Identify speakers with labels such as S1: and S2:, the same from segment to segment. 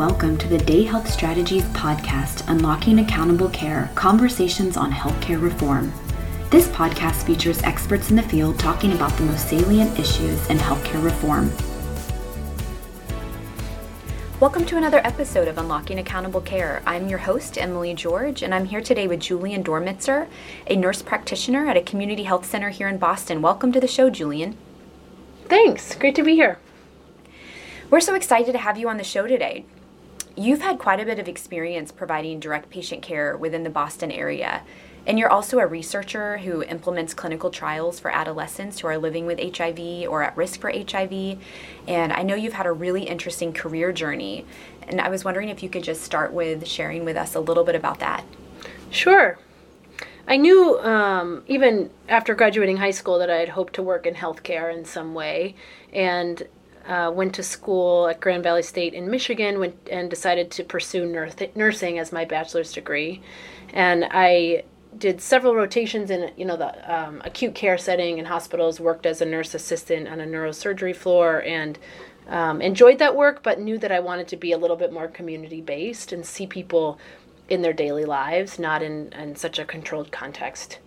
S1: and welcome to the Day Health Strategies podcast, Unlocking Accountable Care Conversations on Healthcare Reform. This podcast features experts in the field talking about the most salient issues in healthcare reform. Welcome to another episode of Unlocking Accountable Care. I'm your host, Emily George, and I'm here today with Julian Dormitzer, a nurse practitioner at a community health center here in Boston. Welcome to the show, Julian.
S2: Thanks. Great to be here.
S1: We're so excited to have you on the show today. You've had quite a bit of experience providing direct patient care within the Boston area, and you're also a researcher who implements clinical trials for adolescents who are living with HIV or at risk for HIV. And I know you've had a really interesting career journey. And I was wondering if you could just start with sharing with us a little bit about that.
S2: Sure. I knew um, even after graduating high school that I had hoped to work in healthcare in some way. And uh, went to school at Grand Valley State in Michigan went, and decided to pursue nursing as my bachelor's degree. And I did several rotations in you know the um, acute care setting in hospitals. Worked as a nurse assistant on a neurosurgery floor and um, enjoyed that work, but knew that I wanted to be a little bit more community based and see people in their daily lives, not in, in such a controlled context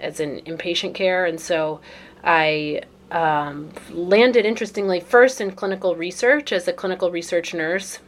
S2: as in inpatient care. And so I um, landed interestingly first in clinical research as a clinical research nurse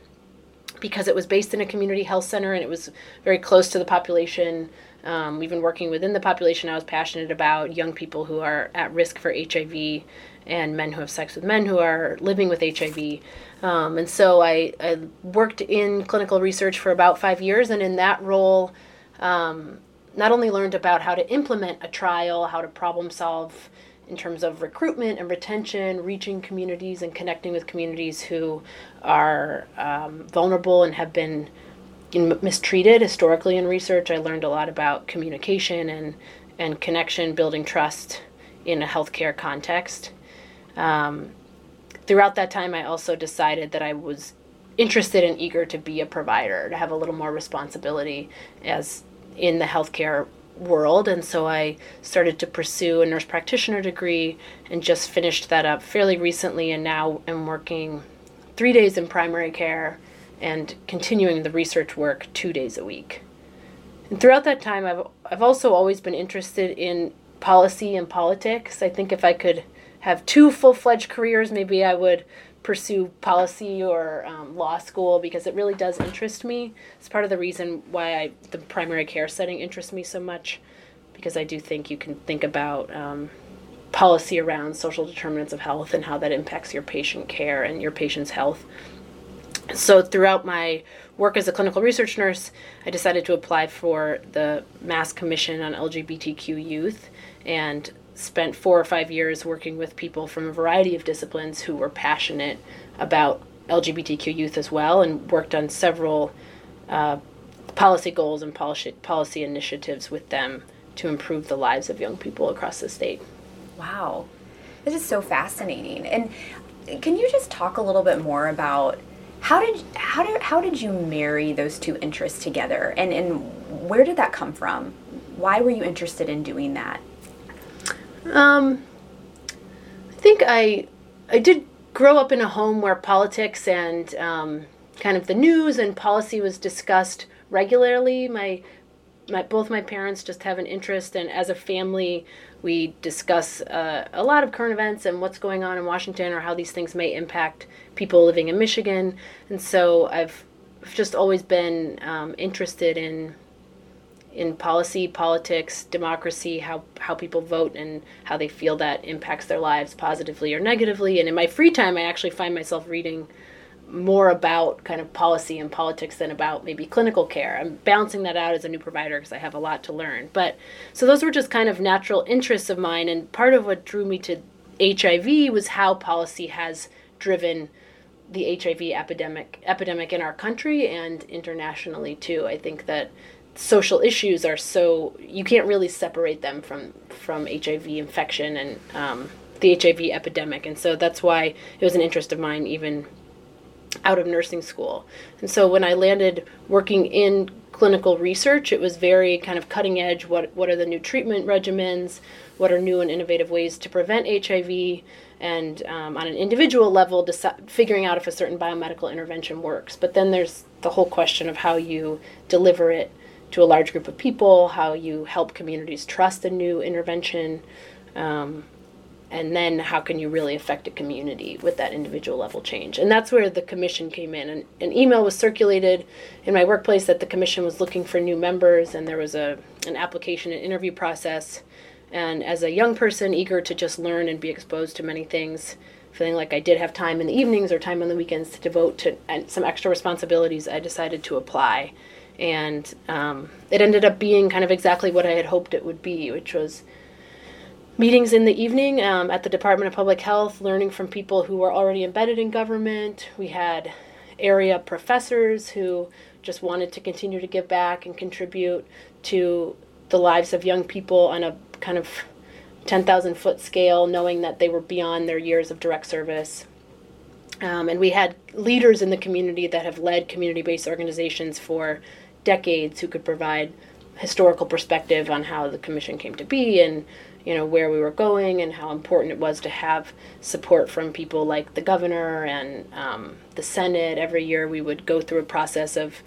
S2: because it was based in a community health center and it was very close to the population. Um, we've been working within the population I was passionate about young people who are at risk for HIV and men who have sex with men who are living with HIV. Um, and so I, I, worked in clinical research for about five years, and in that role, um, not only learned about how to implement a trial, how to problem solve in terms of recruitment and retention, reaching communities and connecting with communities who are um, vulnerable and have been mistreated historically in research. I learned a lot about communication and, and connection, building trust in a healthcare context. Um, throughout that time, I also decided that I was interested and eager to be a provider, to have a little more responsibility as in the healthcare world and so I started to pursue a nurse practitioner degree and just finished that up fairly recently and now am working 3 days in primary care and continuing the research work 2 days a week. And throughout that time I've I've also always been interested in policy and politics. I think if I could have two full-fledged careers maybe I would pursue policy or um, law school because it really does interest me. It's part of the reason why I, the primary care setting interests me so much because I do think you can think about um, policy around social determinants of health and how that impacts your patient care and your patient's health. So, throughout my work as a clinical research nurse, I decided to apply for the Mass Commission on LGBTQ Youth and spent four or five years working with people from a variety of disciplines who were passionate about LGBTQ youth as well, and worked on several uh, policy goals and policy policy initiatives with them to improve the lives of young people across the state.
S1: Wow, this is so fascinating. And can you just talk a little bit more about how did how did how did you marry those two interests together, and and where did that come from? Why were you interested in doing that?
S2: Um, I think I I did grow up in a home where politics and um, kind of the news and policy was discussed regularly. My my both my parents just have an interest, and as a family, we discuss uh, a lot of current events and what's going on in Washington or how these things may impact people living in Michigan. And so I've just always been um, interested in in policy, politics, democracy, how, how people vote and how they feel that impacts their lives positively or negatively. And in my free time, I actually find myself reading more about kind of policy and politics than about maybe clinical care. I'm balancing that out as a new provider because I have a lot to learn. But so those were just kind of natural interests of mine. And part of what drew me to HIV was how policy has driven the HIV epidemic epidemic in our country and internationally too. I think that social issues are so you can't really separate them from from HIV infection and um, the HIV epidemic, and so that's why it was an interest of mine even out of nursing school. And so when I landed working in clinical research, it was very kind of cutting edge. What what are the new treatment regimens? What are new and innovative ways to prevent HIV? And um, on an individual level, deci- figuring out if a certain biomedical intervention works. But then there's the whole question of how you deliver it to a large group of people, how you help communities trust a new intervention. Um, and then how can you really affect a community with that individual level change. And that's where the commission came in. And an email was circulated in my workplace that the commission was looking for new members and there was a an application and interview process. And as a young person eager to just learn and be exposed to many things feeling like i did have time in the evenings or time on the weekends to devote to some extra responsibilities i decided to apply and um, it ended up being kind of exactly what i had hoped it would be which was meetings in the evening um, at the Department of Public Health, learning from people who were already embedded in government. We had area professors who just wanted to continue to give back and contribute to the lives of young people on a kind of 10,000 foot scale, knowing that they were beyond their years of direct service. Um, and we had leaders in the community that have led community based organizations for decades who could provide historical perspective on how the commission came to be and you know where we were going and how important it was to have support from people like the governor and um, the senate. Every year we would go through a process of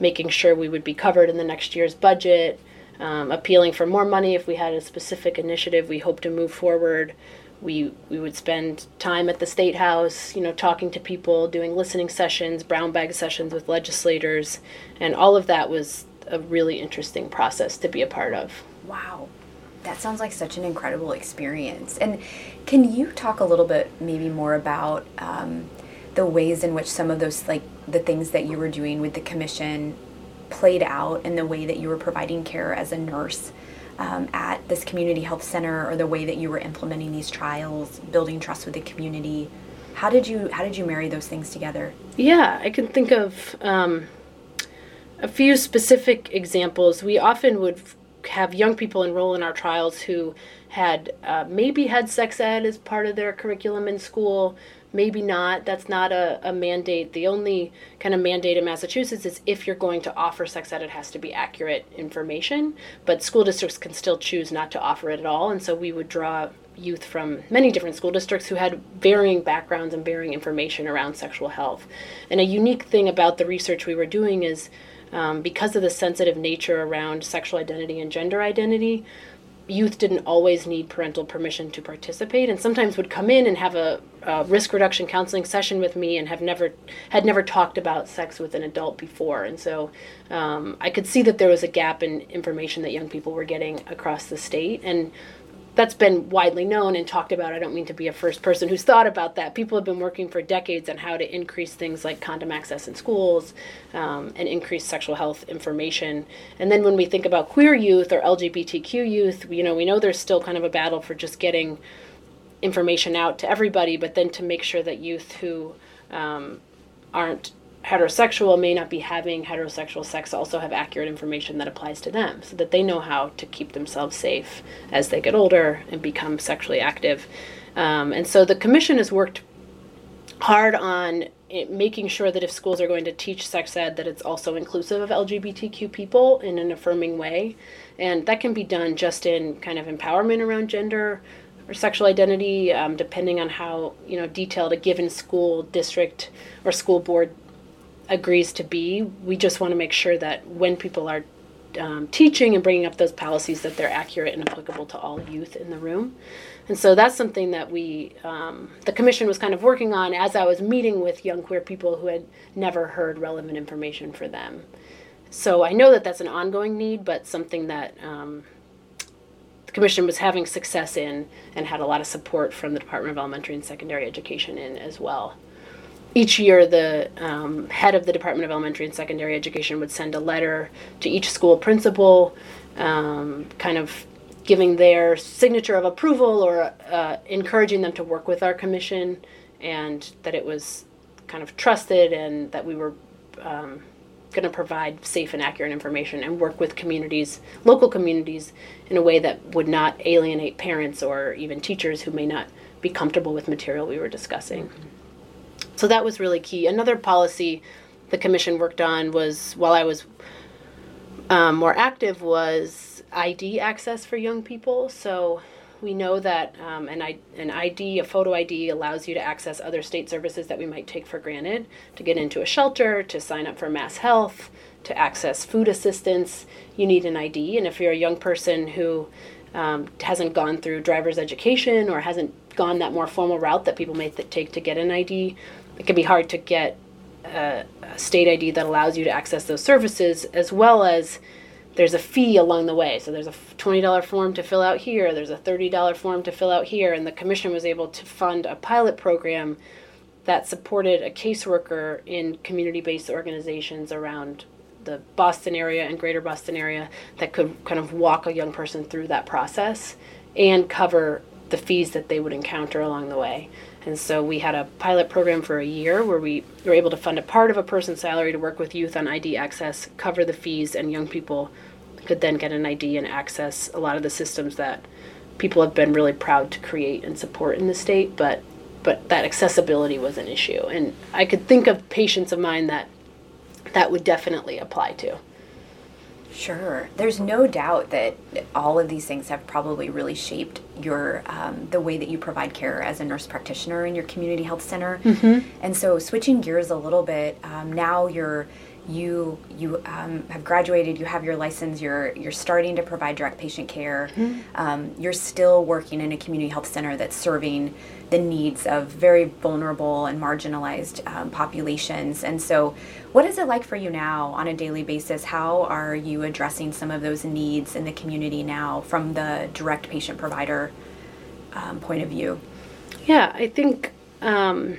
S2: making sure we would be covered in the next year's budget um, appealing for more money if we had a specific initiative. We hope to move forward we we would spend time at the state house you know talking to people doing listening sessions brown bag sessions with legislators. And all of that was a really interesting process to be a part of.
S1: Wow. That sounds like such an incredible experience. And can you talk a little bit, maybe more about um, the ways in which some of those, like the things that you were doing with the commission, played out in the way that you were providing care as a nurse um, at this community health center, or the way that you were implementing these trials, building trust with the community? How did you how did you marry those things together?
S2: Yeah, I can think of um, a few specific examples. We often would have young people enroll in our trials who had uh, maybe had sex ed as part of their curriculum in school, maybe not. That's not a, a mandate. The only kind of mandate in Massachusetts is if you're going to offer sex ed, it has to be accurate information. But school districts can still choose not to offer it at all. And so we would draw youth from many different school districts who had varying backgrounds and varying information around sexual health. And a unique thing about the research we were doing is um, because of the sensitive nature around sexual identity and gender identity, youth didn't always need parental permission to participate and sometimes would come in and have a, a, risk reduction counseling session with me and have never had never talked about sex with an adult before. And so um, i could see that there was a gap in information that young people were getting across the state. And that's been widely known and talked about. I don't mean to be a first person who's thought about that. People have been working for decades on how to increase things like condom access in schools um, and increase sexual health information. And then when we think about queer youth or LGBTQ youth, you know, we know there's still kind of a battle for just getting information out to everybody, but then to make sure that youth who um, aren't heterosexual may not be having heterosexual sex also have accurate information that applies to them so that they know how to keep themselves safe as they get older and become sexually active. Um, and so the commission has worked hard on it, making sure that if schools are going to teach sex ed that it's also inclusive of lgbtq people in an affirming way and that can be done just in kind of empowerment around gender or sexual identity um, depending on how you know detailed a given school district or school board agrees to be. We just want to make sure that when people are um, teaching and bringing up those policies, that they're accurate and applicable to all youth in the room. And so that's something that we, um, the commission was kind of working on as I was meeting with young queer people who had never heard relevant information for them. So I know that that's an ongoing need, but something that um, the commission was having success in and had a lot of support from the Department of Elementary and Secondary Education in as well each year the um, head of the department of elementary and secondary education would send a letter to each school principal um, kind of giving their signature of approval or uh, encouraging them to work with our commission and that it was kind of trusted and that we were um, going to provide safe and accurate information and work with communities local communities in a way that would not alienate parents or even teachers who may not be comfortable with material we were discussing mm-hmm. So that was really key. Another policy the commission worked on was while I was um, more active was ID access for young people. So we know that um, an, an ID, a photo ID, allows you to access other state services that we might take for granted to get into a shelter, to sign up for MassHealth, to access food assistance. You need an ID. And if you're a young person who um, hasn't gone through driver's education or hasn't gone that more formal route that people may th- take to get an ID, it can be hard to get a, a state ID that allows you to access those services, as well as there's a fee along the way. So there's a $20 form to fill out here, there's a $30 form to fill out here, and the commission was able to fund a pilot program that supported a caseworker in community based organizations around the Boston area and greater Boston area that could kind of walk a young person through that process and cover the fees that they would encounter along the way. And so we had a pilot program for a year where we were able to fund a part of a person's salary to work with youth on ID access, cover the fees, and young people could then get an ID and access a lot of the systems that people have been really proud to create and support in the state. But but that accessibility was an issue, and I could think of patients of mine that that would definitely apply to.
S1: Sure. There's no doubt that all of these things have probably really shaped your um, the way that you provide care as a nurse practitioner in your community health center. Mm-hmm. And so, switching gears a little bit, um, now you're you you um, have graduated, you have your license, you're you're starting to provide direct patient care. Mm-hmm. Um, you're still working in a community health center that's serving the needs of very vulnerable and marginalized um, populations. And so, what is it like for you now on a daily basis? How are you addressing some of those needs in the community now from the direct patient provider um, point of view?
S2: Yeah, I think um,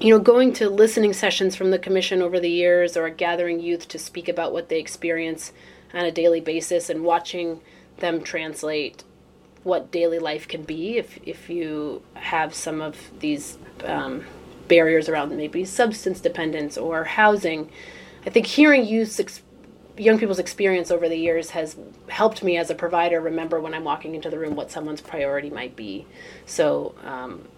S2: you know, going to listening sessions from the commission over the years or gathering youth to speak about what they experience on a daily basis and watching them translate what daily life can be if, if you have some of these um, barriers around maybe substance dependence or housing. I think hearing youth ex- young people's experience over the years has helped me as a provider remember when I'm walking into the room what someone's priority might be. So um,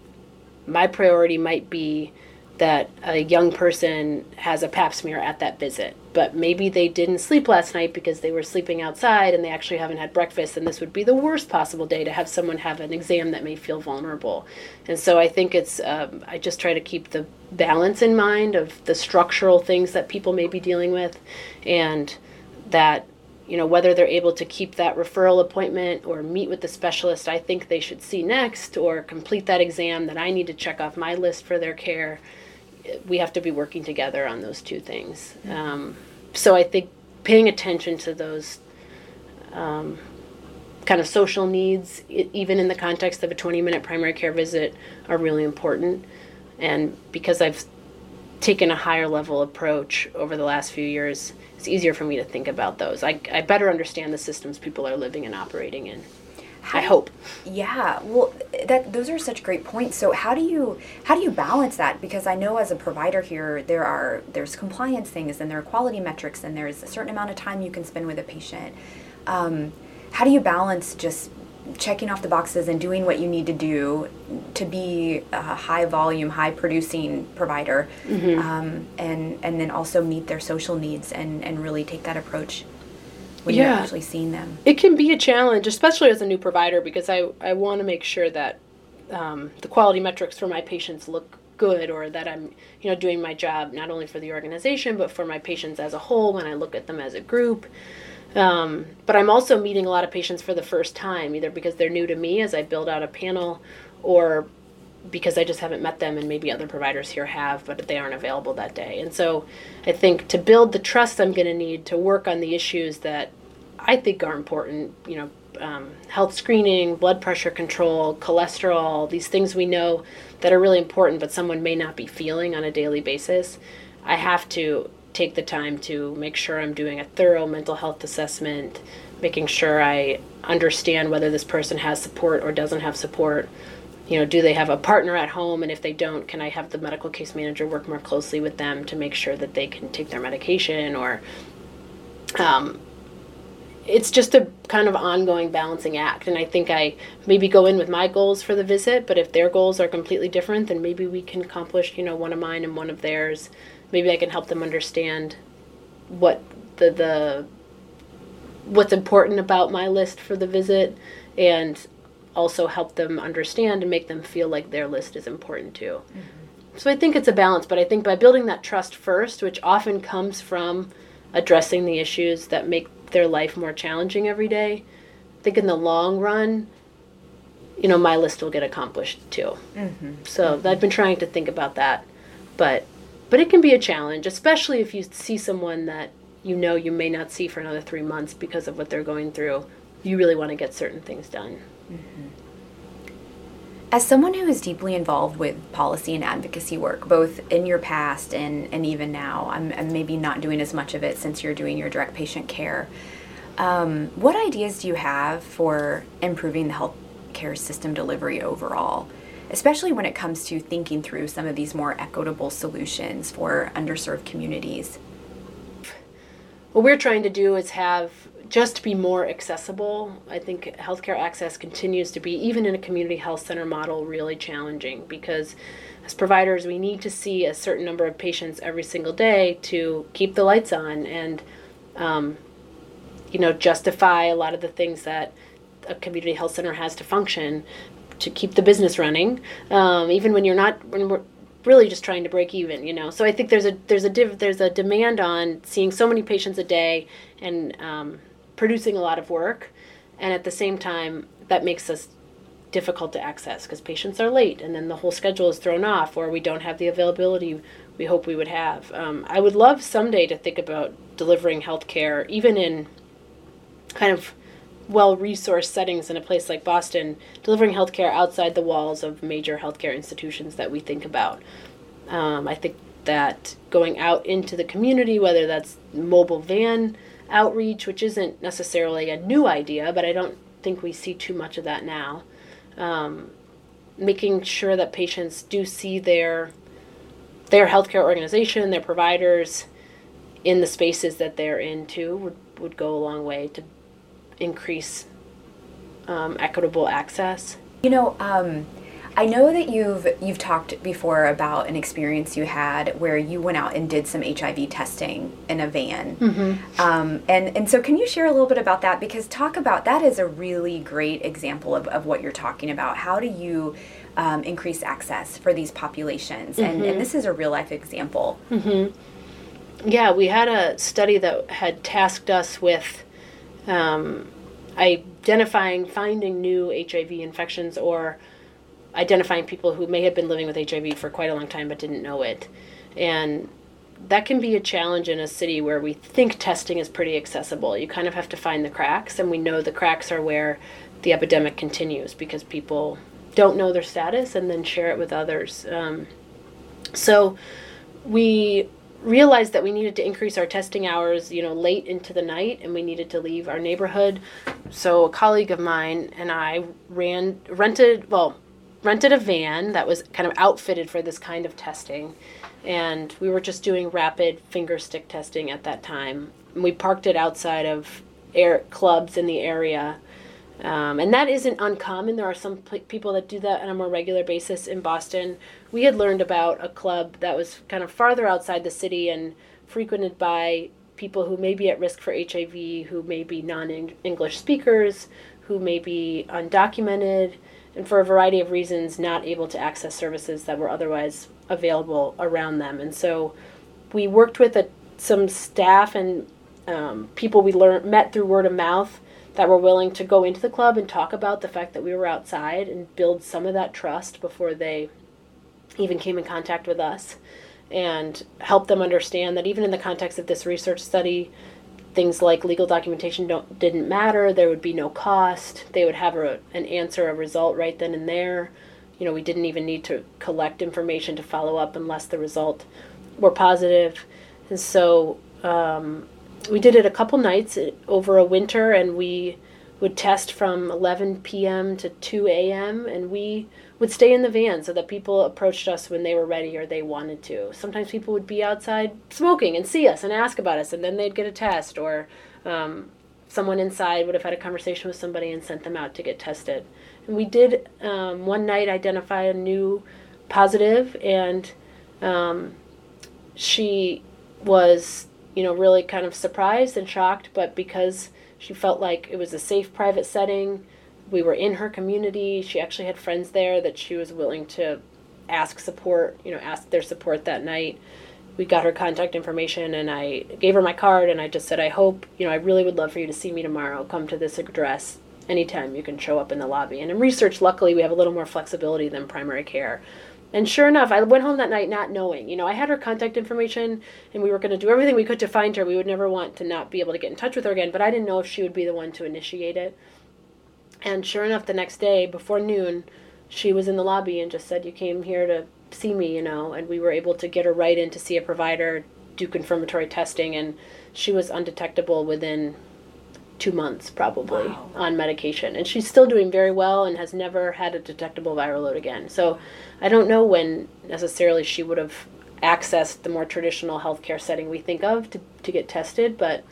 S2: my priority might be that a young person has a pap smear at that visit, but maybe they didn't sleep last night because they were sleeping outside and they actually haven't had breakfast, and this would be the worst possible day to have someone have an exam that may feel vulnerable. And so I think it's, um, I just try to keep the balance in mind of the structural things that people may be dealing with and that you know whether they're able to keep that referral appointment or meet with the specialist i think they should see next or complete that exam that i need to check off my list for their care we have to be working together on those two things. Um, so I think paying attention to those um, kind of social needs, it, even in the context of a 20 minute primary care visit, are really important. And because I've taken a higher level approach over the last few years, it's easier for me to think about those. I, I better understand the systems people are living and operating in. I hope.
S1: Yeah. Well, that those are such great points. So how do you how do you balance that? Because I know as a provider here, there are there's compliance things and there are quality metrics and there's a certain amount of time you can spend with a patient. Um, how do you balance just checking off the boxes and doing what you need to do to be a high volume, high producing provider, mm-hmm. um, and and then also meet their social needs and and really take that approach when yeah. you're actually seeing them.
S2: It can be a challenge, especially as a new provider, because I, I want to make sure that um, the quality metrics for my patients look good or that I'm you know doing my job not only for the organization but for my patients as a whole when I look at them as a group. Um, but I'm also meeting a lot of patients for the first time, either because they're new to me as I build out a panel, or because I just haven't met them and maybe other providers here have, but they aren't available that day. And so I think to build the trust I'm going to need to work on the issues that I think are important, you know, um, health screening, blood pressure control, cholesterol, these things we know that are really important, but someone may not be feeling on a daily basis. I have to take the time to make sure I'm doing a thorough mental health assessment, making sure I understand whether this person has support or doesn't have support. You know, do they have a partner at home? And if they don't, can I have the medical case manager work more closely with them to make sure that they can take their medication or um, it's just a kind of ongoing balancing act. And I think I maybe go in with my goals for the visit, but if their goals are completely different, then maybe we can accomplish, you know, one of mine and one of theirs. Maybe I can help them understand what the the what's important about my list for the visit and also help them understand and make them feel like their list is important too. Mm-hmm. So I think it's a balance, but I think by building that trust first, which often comes from addressing the issues that make their life more challenging every day, I think in the long run, you know, my list will get accomplished too. Mm-hmm. So mm-hmm. I've been trying to think about that, but but it can be a challenge, especially if you see someone that you know you may not see for another three months because of what they're going through. You really want to get certain things done. Mm-hmm.
S1: As someone who is deeply involved with policy and advocacy work, both in your past and, and even now, I'm, I'm maybe not doing as much of it since you're doing your direct patient care. Um, what ideas do you have for improving the healthcare system delivery overall, especially when it comes to thinking through some of these more equitable solutions for underserved communities?
S2: What we're trying to do is have just to be more accessible. I think healthcare access continues to be, even in a community health center model, really challenging because as providers, we need to see a certain number of patients every single day to keep the lights on and, um, you know, justify a lot of the things that a community health center has to function to keep the business running. Um, even when you're not, when we're really just trying to break even, you know. So I think there's a there's a div, there's a demand on seeing so many patients a day and um, producing a lot of work, and at the same time, that makes us difficult to access because patients are late and then the whole schedule is thrown off or we don't have the availability we hope we would have. Um, I would love someday to think about delivering healthcare, even in kind of well resourced settings in a place like Boston, delivering healthcare outside the walls of major healthcare institutions that we think about. Um, I think that going out into the community, whether that's mobile van outreach, which isn't necessarily a new idea, but I don't think we see too much of that now. Um, making sure that patients do see their their healthcare organization, their providers, in the spaces that they're in too would, would go a long way to increase um, equitable access.
S1: You know, um, I know that you've you've talked before about an experience you had where you went out and did some HIV testing in a van, mm-hmm. um, and and so can you share a little bit about that? Because talk about that is a really great example of, of what you're talking about. How do you um, increase access for these populations? Mm-hmm. And, and mm-hmm. this is a real life example.
S2: Mm-hmm. Yeah, we had a study that had tasked us with. Um, identifying, finding new HIV infections or identifying people who may have been living with HIV for quite a long time but didn't know it. And that can be a challenge in a city where we think testing is pretty accessible. You kind of have to find the cracks, and we know the cracks are where the epidemic continues because people don't know their status and then share it with others. Um, so we realized that we needed to increase our testing hours, you know, late into the night, and we needed to leave our neighborhood. So a colleague of mine and I ran rented well rented a van that was kind of outfitted for this kind of testing. And we were just doing rapid finger stick testing at that time. And we parked it outside of air clubs in the area. Um, and that isn't uncommon. There are some p- people that do that on a more regular basis in Boston. We had learned about a club that was kind of farther outside the city and frequented by people who may be at risk for HIV, who may be non English speakers, who may be undocumented, and for a variety of reasons not able to access services that were otherwise available around them. And so we worked with a, some staff and um, people we learned met through word of mouth that were willing to go into the club and talk about the fact that we were outside and build some of that trust before they even came in contact with us and help them understand that even in the context of this research study things like legal documentation don't didn't matter. There would be no cost. They would have a, an answer, a result right then and there. You know, we didn't even need to collect information to follow up unless the result were positive. And so um, we did it a couple nights over a winter, and we would test from 11 p.m. to 2 a.m. and we would stay in the van so that people approached us when they were ready or they wanted to. Sometimes people would be outside smoking and see us and ask about us, and then they'd get a test. Or um, someone inside would have had a conversation with somebody and sent them out to get tested. And we did um, one night identify a new positive, and um, she was, you know, really kind of surprised and shocked, but because she felt like it was a safe private setting, we were in her community, she actually had friends there that she was willing to ask support, you know, ask their support that night. We got her contact information and I gave her my card and I just said, I hope, you know, I really would love for you to see me tomorrow. Come to this address anytime you can show up in the lobby. And in research, luckily, we have a little more flexibility than primary care. And sure enough, I went home that night not knowing. You know, I had her contact information and we were going to do everything we could to find her. We would never want to not be able to get in touch with her again, but I didn't know if she would be the one to initiate it. And sure enough, the next day before noon, she was in the lobby and just said, You came here to see me, you know, and we were able to get her right in to see a provider, do confirmatory testing, and she was undetectable within two months probably wow. on medication and she's still doing very well and has never had a detectable viral load again so i don't know when necessarily she would have accessed the more traditional healthcare setting we think of to, to get tested but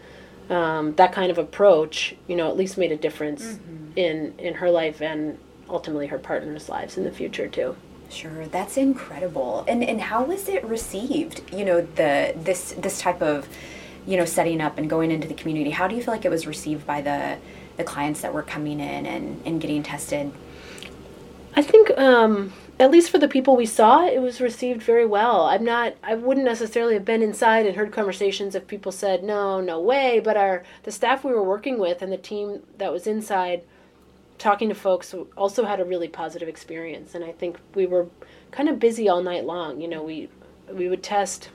S2: um, that kind of approach you know at least made a difference mm-hmm. In in her life and ultimately her partner's lives in the future too
S1: Sure, that's incredible. And and how was it received? You know, the this this type of, you know, setting up and going into the community. How do you feel like it was received by the the clients that were coming in and and getting tested?
S2: I think um at least for the people we saw, it was received very well. I'm not I wouldn't necessarily have been inside and heard conversations if people said, "No, no way," but our the staff we were working with and the team that was inside talking to folks also had a really positive experience and i think we were kind of busy all night long you know we we would test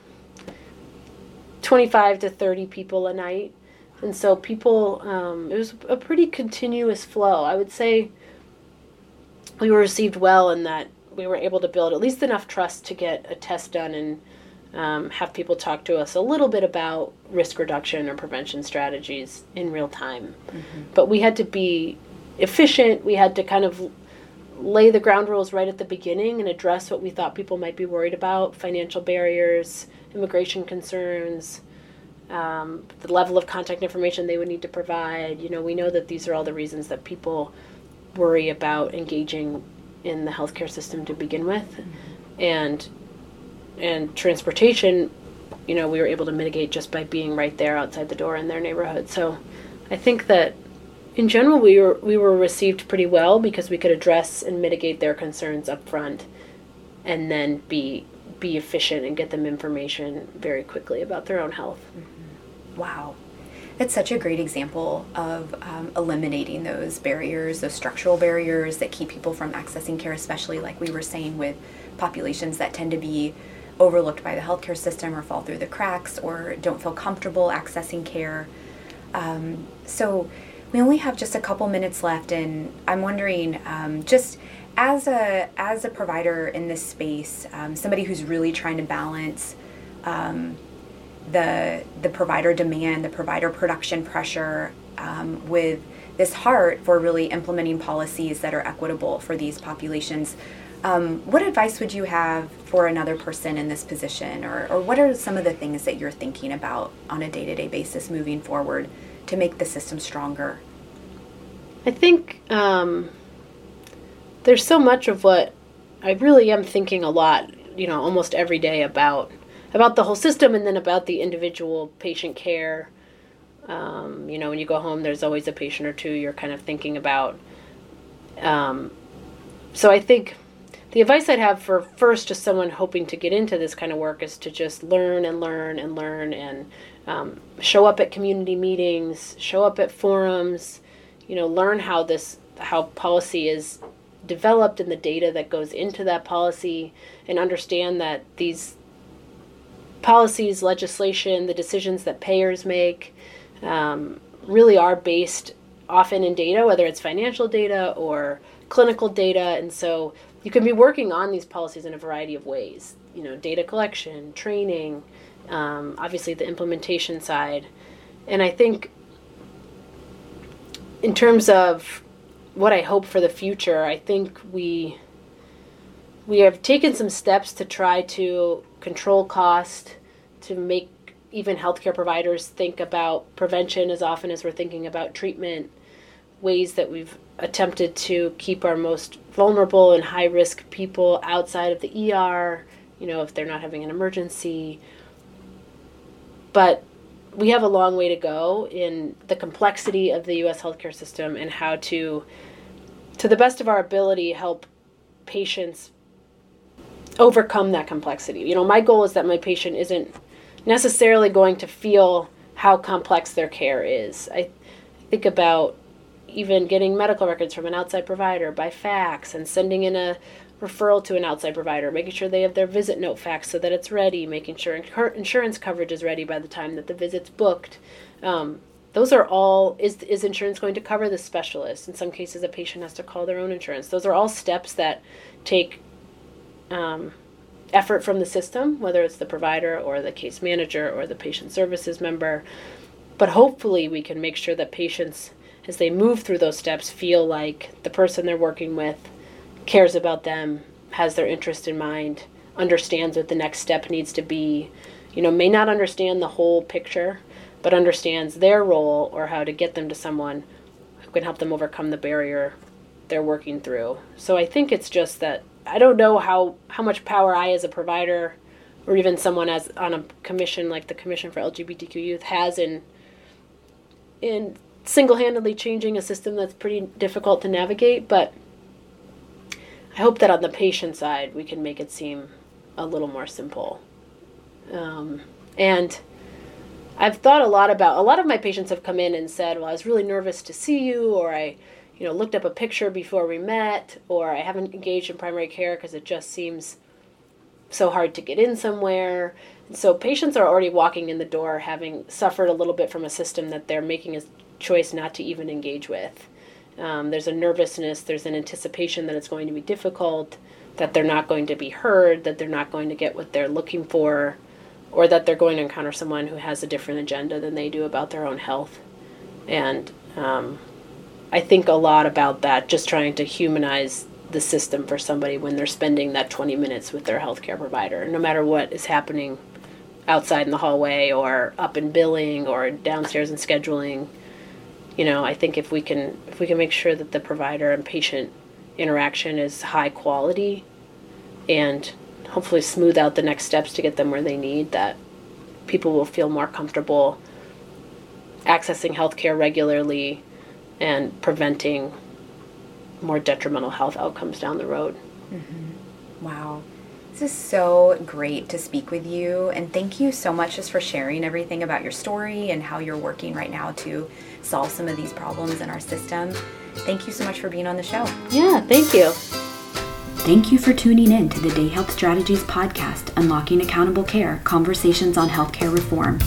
S2: 25 to 30 people a night and so people um, it was a pretty continuous flow i would say we were received well in that we were able to build at least enough trust to get a test done and um, have people talk to us a little bit about risk reduction or prevention strategies in real time. Mm-hmm. But we had to be efficient. We had to kind of lay the ground rules right at the beginning and address what we thought people might be worried about financial barriers, immigration concerns, um, the level of contact information they would need to provide. You know, we know that these are all the reasons that people worry about engaging in the healthcare system to begin with. Mm-hmm. And and transportation, you know, we were able to mitigate just by being right there outside the door in their neighborhood. So I think that in general, we were we were received pretty well because we could address and mitigate their concerns up front, and then be be efficient and get them information very quickly about their own health.
S1: Mm-hmm. Wow. That's such a great example of um, eliminating those barriers, those structural barriers that keep people from accessing care, especially like we were saying with populations that tend to be overlooked by the healthcare system or fall through the cracks or don't feel comfortable accessing care. Um, so, we only have just a couple minutes left, and I'm wondering, um, just as a as a provider in this space, um, somebody who's really trying to balance um, the the provider demand, the provider production pressure, um, with this heart for really implementing policies that are equitable for these populations. Um, what advice would you have for another person in this position, or, or what are some of the things that you're thinking about on a day to day basis moving forward to make the system stronger?
S2: I think um, there's so much of what I really am thinking a lot, you know, almost every day about about the whole system and then about the individual patient care. Um, you know, when you go home, there's always a patient or two you're kind of thinking about. Um, so I think the advice I'd have for first just someone hoping to get into this kind of work is to just learn and learn and learn and um, show up at community meetings, show up at forums, you know, learn how this how policy is developed and the data that goes into that policy and understand that these policies, legislation, the decisions that payers make um, really are based often in data, whether it's financial data or clinical data. And so you can be working on these policies in a variety of ways. You know, data collection, training, um, obviously the implementation side. And I think in terms of what I hope for the future, I think we we have taken some steps to try to control cost, to make even healthcare providers think about prevention as often as we're thinking about treatment, ways that we've attempted to keep our most vulnerable and high risk people outside of the ER, you know, if they're not having an emergency. But we have a long way to go in the complexity of the US healthcare system and how to, to the best of our ability, help patients overcome that complexity. You know, my goal is that my patient isn't necessarily going to feel how complex their care is. I think about even getting medical records from an outside provider by fax and sending in a referral to an outside provider, making sure they have their visit note fax so that it's ready, making sure insurance coverage is ready by the time that the visit's booked. Um, those are all is is insurance going to cover the specialist? In some cases, a patient has to call their own insurance. Those are all steps that take um, effort from the system, whether it's the provider or the case manager or the patient services member. But hopefully, we can make sure that patients, as they move through those steps, feel like the person they're working with cares about them, has their interest in mind, understands what the next step needs to be, you know, may not understand the whole picture, but understands their role or how to get them to someone who can help them overcome the barrier they're working through. So I think it's just that I don't know how how much power I as a provider or even someone as on a commission like the Commission for LGBTQ Youth has in in single-handedly changing a system that's pretty difficult to navigate, but I hope that on the patient side we can make it seem a little more simple. Um, and I've thought a lot about a lot of my patients have come in and said, "Well, I was really nervous to see you," or I you know, looked up a picture before we met, or I haven't engaged in primary care because it just seems so hard to get in somewhere. And so patients are already walking in the door having suffered a little bit from a system that they're making a choice not to even engage with. Um, there's a nervousness, there's an anticipation that it's going to be difficult, that they're not going to be heard, that they're not going to get what they're looking for, or that they're going to encounter someone who has a different agenda than they do about their own health. And um, I think a lot about that, just trying to humanize the system for somebody when they're spending that 20 minutes with their healthcare provider, no matter what is happening outside in the hallway or up in billing or downstairs in scheduling. You know, I think if we can if we can make sure that the provider and patient interaction is high quality and hopefully smooth out the next steps to get them where they need that people will feel more comfortable accessing healthcare regularly and preventing more detrimental health outcomes down the road.
S1: Mm-hmm. Wow. This is so great to speak with you, and thank you so much just for sharing everything about your story and how you're working right now to solve some of these problems in our system. Thank you so much for being on the show.
S2: Yeah, thank you.
S1: Thank you for tuning in to the Day Health Strategies podcast, Unlocking Accountable Care Conversations on Healthcare Reform.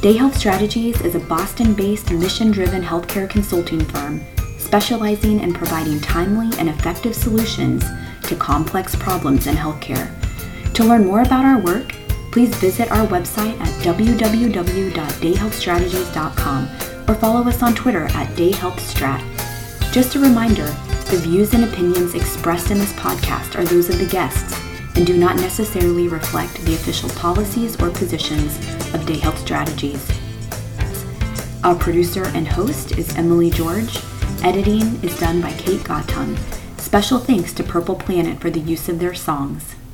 S1: Day Health Strategies is a Boston based mission driven healthcare consulting firm specializing in providing timely and effective solutions to complex problems in healthcare. To learn more about our work, please visit our website at www.dayhealthstrategies.com or follow us on Twitter at DayHealthStrat. Just a reminder the views and opinions expressed in this podcast are those of the guests and do not necessarily reflect the official policies or positions of Day Health Strategies. Our producer and host is Emily George. Editing is done by Kate Gottung. Special thanks to Purple Planet for the use of their songs.